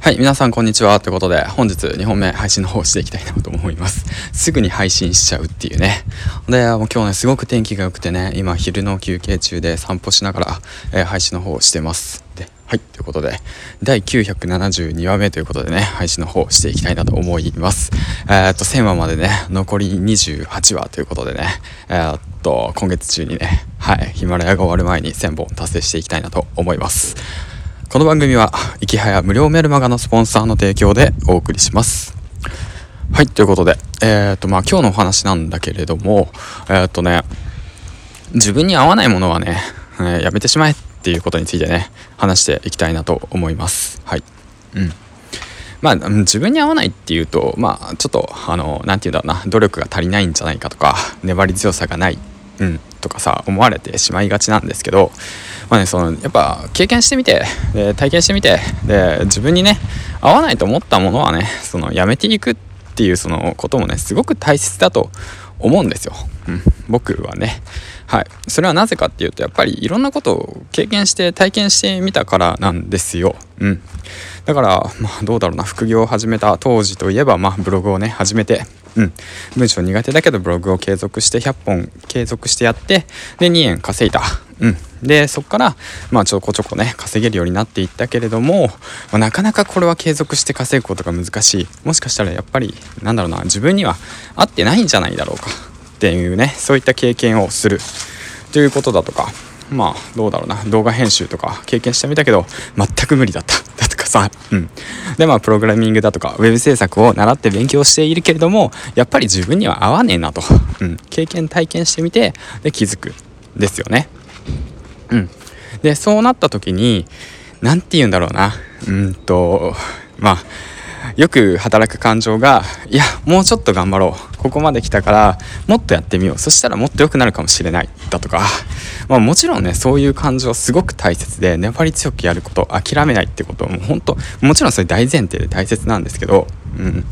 はい、皆さんこんにちは。ということで、本日2本目配信の方していきたいなと思います。すぐに配信しちゃうっていうね。で、もう今日ね、すごく天気が良くてね、今昼の休憩中で散歩しながら、えー、配信の方をしてます。で、はい、ということで、第972話目ということでね、配信の方をしていきたいなと思います。えー、っと、1000話までね、残り28話ということでね、えー、っと、今月中にね、はい、ヒマラヤが終わる前に1000本達成していきたいなと思います。この番組は、いきはや無料メルマガのスポンサーの提供でお送りします。はい、ということで、えー、っと、まあ今日のお話なんだけれども、えー、っとね、自分に合わないものはね、えー、やめてしまえっていうことについてね、話していきたいなと思います。はい。うん。まあ、自分に合わないっていうと、まあ、ちょっと、あの、なんて言うんだろうな、努力が足りないんじゃないかとか、粘り強さがない、うん、とかさ、思われてしまいがちなんですけど、まあね、そのやっぱ経験してみてで体験してみてで自分にね合わないと思ったものはねそのやめていくっていうそのこともねすごく大切だと思うんですよ、うん、僕はね。はい。それはなぜかっていうとやっぱりいろんなことを経験して体験してみたからなんですよ。うん。だから、まあ、どうだろうな。副業を始めた当時といえば、まあ、ブログをね始めてうん、文章苦手だけどブログを継続して100本継続してやってで2円稼いだ、うん、でそこからまあちょこちょこね稼げるようになっていったけれども、まあ、なかなかこれは継続して稼ぐことが難しい。もしかしたらやっぱりなんだろうな自分には合ってないんじゃないだろうか。っていうねそういった経験をする。ということだとかまあどうだろうな動画編集とか経験してみたけど全く無理だった。さうん。でまあプログラミングだとかウェブ制作を習って勉強しているけれどもやっぱり自分には合わねえなと、うん、経験体験してみてで気づくですよね。うん。でそうなった時に何て言うんだろうな。うんとまあよく働く感情がいやもうちょっと頑張ろう。ここまで来たからもっとやってみよう。そしたらもっと良くなるかもしれない。だとか、まあ、もちろんねそういう感情すごく大切で粘り強くやること諦めないってことも本当もちろんそれ大前提で大切なんですけど、うん、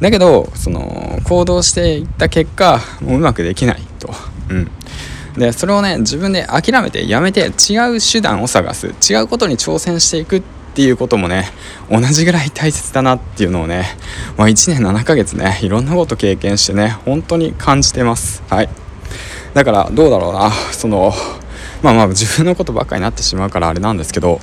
だけどその行動していった結果もううまくできないと。うん。でそれをね自分で諦めてやめて違う手段を探す。違うことに挑戦していくっていうこともね同じぐらい大切だなっていうのをね、まあ、1年7ヶ月ねいろんなこと経験してね本当に感じてます。はい。だからどうだろうな。そのまあまあ自分のことばっかりになってしまうからあれなんですけど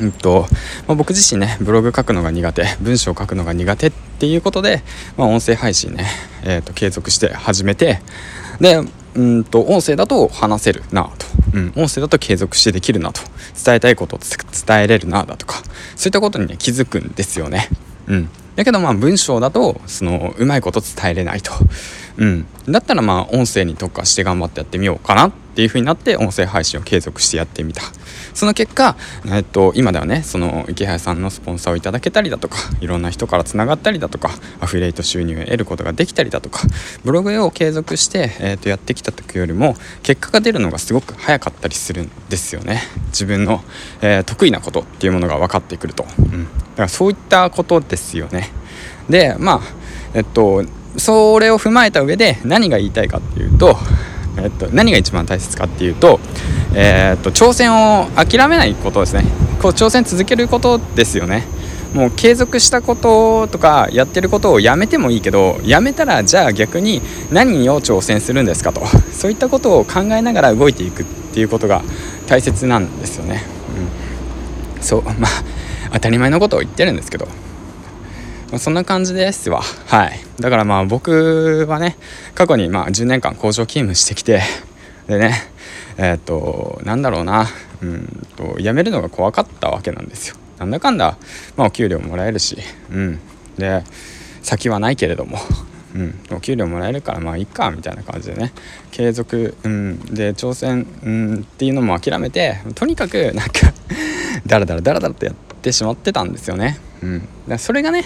うんとまあ、僕自身ねブログ書くのが苦手文章を書くのが苦手っていうことで、まあ、音声配信ね、えーと継続して始めてでうんと音声だと話せるなと、うん、音声だと継続してできるなと。伝えたいことを伝えれるなだとか。そういったことにね気づくんですよね。うん、だけどまあ文章だとそのうまいこと伝えれないと、うん、だったらまあ音声に特化して頑張ってやってみようかなっていう風になって音声配信を継続してやってみた。その結果、えっと、今ではねその池原さんのスポンサーをいただけたりだとかいろんな人からつながったりだとかアフィリエイト収入を得ることができたりだとかブログを継続して、えっと、やってきた時よりも結果が出るのがすごく早かったりするんですよね。自分の、えー、得意なことっていうものが分かってくると、うん、からそういったことですよね。でまあえっとそれを踏まえた上で何が言いたいかっていうとえっと、何が一番大切かっていうと,、えー、っと挑戦を諦めないことですね。こう挑戦続けることですよね。もう継続したこととかやってることをやめてもいいけどやめたらじゃあ逆に何を挑戦するんですかと。そういったことを考えながら動いていくっていうことが大切なんですよね、うん、そうまあ当たり前のことを言ってるんですけど。まあ、そんな感じですわ。はい。だからまあ僕はね過去にまあ10年間工場勤務してきてでねえー、っとなんだろうな。うんと辞めるのが怖かったわけなんですよ。なんだかんだ、まあ、お給料もらえるし。うん。で先はないけれども。うん、お給料もらえるからまあいいかみたいな感じでね。継続、うん、で挑戦、うん、っていうのも諦めてとにかくなんか ダラダラダラダラとやってしまってたんですよね、うん、だそれがね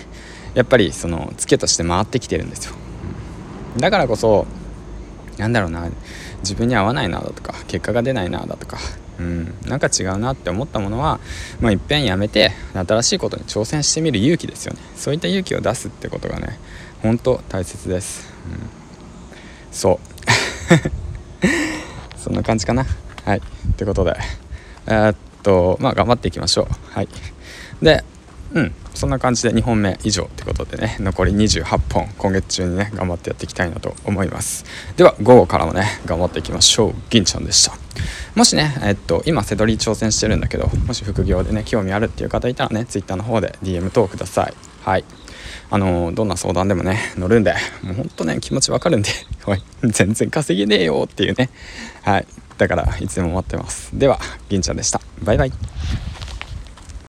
やっぱりそのツケとして回ってきてるんですよ、うん、だからこそなんだろうな自分に合わないなだとか結果が出ないなだとかうん、なんか違うなって思ったものは、まあ、いっぺんやめて新しいことに挑戦してみる勇気ですよね。そういった勇気を出すってことがね本当大切です、うん、そう。そんな感じかな。はい。ってことで。えー、っとまあ頑張っていきましょう。はい。でうん。そんな感じで2本目以上ってことでね。残り28本今月中にね頑張ってやっていきたいなと思います。では午後からもね頑張っていきましょう。銀ちゃんでした。もしねえっと今セドリ挑戦してるんだけどもし副業でね興味あるっていう方いたらね Twitter の方で DM 等ください。はい。あのどんな相談でもね乗るんでもうほんとね気持ちわかるんで 全然稼げねえよっていうね。はい。だからいつでも待ってます。では銀ちゃんでした。バイバイ。